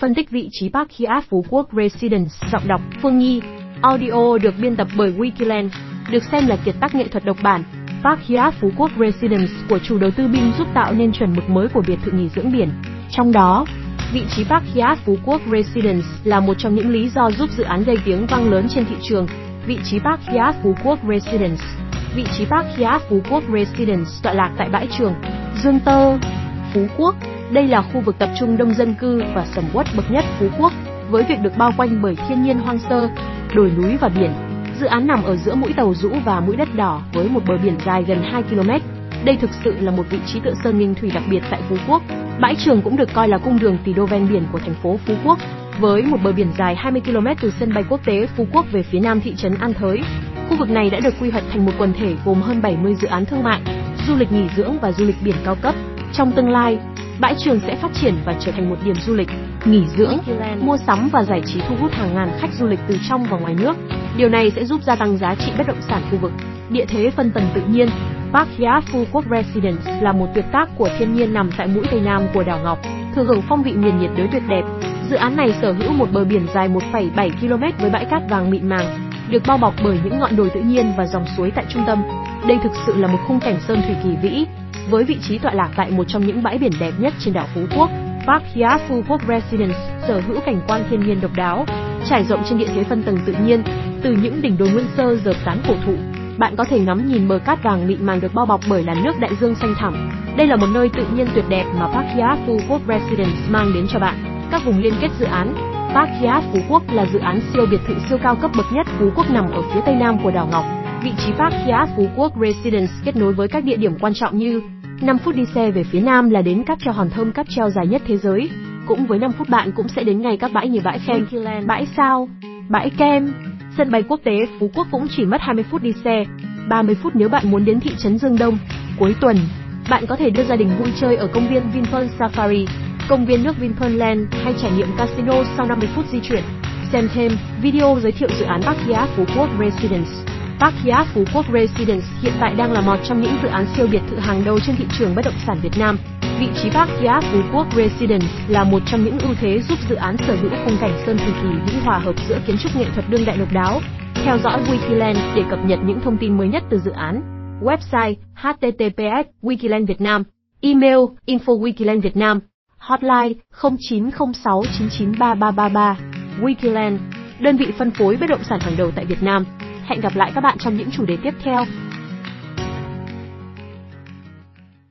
Phân tích vị trí Park Hyatt Phú Quốc Residence, giọng đọc Phương Nhi. Audio được biên tập bởi Wikiland, được xem là kiệt tác nghệ thuật độc bản. Park Hyatt Phú Quốc Residence của chủ đầu tư Bin giúp tạo nên chuẩn mực mới của biệt thự nghỉ dưỡng biển. Trong đó, vị trí Park Hyatt Phú Quốc Residence là một trong những lý do giúp dự án gây tiếng vang lớn trên thị trường. Vị trí Park Hyatt Phú Quốc Residence Vị trí Park Hyatt Phú Quốc Residence tọa lạc tại bãi trường Dương Tơ, Phú Quốc. Đây là khu vực tập trung đông dân cư và sầm uất bậc nhất Phú Quốc, với việc được bao quanh bởi thiên nhiên hoang sơ, đồi núi và biển. Dự án nằm ở giữa mũi tàu rũ và mũi đất đỏ với một bờ biển dài gần 2 km. Đây thực sự là một vị trí tựa sơn nghinh thủy đặc biệt tại Phú Quốc. Bãi trường cũng được coi là cung đường tỷ đô ven biển của thành phố Phú Quốc, với một bờ biển dài 20 km từ sân bay quốc tế Phú Quốc về phía nam thị trấn An Thới. Khu vực này đã được quy hoạch thành một quần thể gồm hơn 70 dự án thương mại, du lịch nghỉ dưỡng và du lịch biển cao cấp. Trong tương lai, bãi trường sẽ phát triển và trở thành một điểm du lịch, nghỉ dưỡng, mua sắm và giải trí thu hút hàng ngàn khách du lịch từ trong và ngoài nước. Điều này sẽ giúp gia tăng giá trị bất động sản khu vực. Địa thế phân tầng tự nhiên, Park Hyatt Phú Quốc Residence là một tuyệt tác của thiên nhiên nằm tại mũi tây nam của đảo Ngọc, thừa hưởng phong vị miền nhiệt đới tuyệt đẹp. Dự án này sở hữu một bờ biển dài 1,7 km với bãi cát vàng mịn màng, được bao bọc bởi những ngọn đồi tự nhiên và dòng suối tại trung tâm. Đây thực sự là một khung cảnh sơn thủy kỳ vĩ, với vị trí tọa lạc tại một trong những bãi biển đẹp nhất trên đảo Phú Quốc. Park Hyatt Phú Quốc Residence sở hữu cảnh quan thiên nhiên độc đáo, trải rộng trên địa thế phân tầng tự nhiên, từ những đỉnh đồi nguyên sơ dợp tán cổ thụ. Bạn có thể ngắm nhìn bờ cát vàng mịn màng được bao bọc bởi làn nước đại dương xanh thẳm. Đây là một nơi tự nhiên tuyệt đẹp mà Park Hyatt Phú Quốc Residence mang đến cho bạn. Các vùng liên kết dự án Park Hyatt Phú Quốc là dự án siêu biệt thự siêu cao cấp bậc nhất Phú Quốc nằm ở phía tây nam của đảo Ngọc. Vị trí Park Hyatt Phú Quốc Residence kết nối với các địa điểm quan trọng như 5 phút đi xe về phía nam là đến cáp treo hòn thơm cáp treo dài nhất thế giới. Cũng với 5 phút bạn cũng sẽ đến ngay các bãi như bãi Khen, bãi Sao, bãi Kem. Sân bay quốc tế Phú Quốc cũng chỉ mất 20 phút đi xe, 30 phút nếu bạn muốn đến thị trấn Dương Đông. Cuối tuần, bạn có thể đưa gia đình vui chơi ở công viên Vinpearl Safari, công viên nước Vinpearl Land hay trải nghiệm casino sau 50 phút di chuyển. Xem thêm video giới thiệu dự án Hyatt Phú Quốc Residence. Park Hyatt Phú Quốc Residence hiện tại đang là một trong những dự án siêu biệt thự hàng đầu trên thị trường bất động sản Việt Nam. Vị trí Park Hyatt Phú Quốc Residence là một trong những ưu thế giúp dự án sở hữu khung cảnh sơn thủy kỳ vĩ hòa hợp giữa kiến trúc nghệ thuật đương đại độc đáo. Theo dõi Wikiland để cập nhật những thông tin mới nhất từ dự án. Website https wikiland việt nam Email info wikiland việt nam Hotline 0906993333 Wikiland, đơn vị phân phối bất động sản hàng đầu tại Việt Nam. Hẹn gặp lại các bạn trong những chủ đề tiếp theo.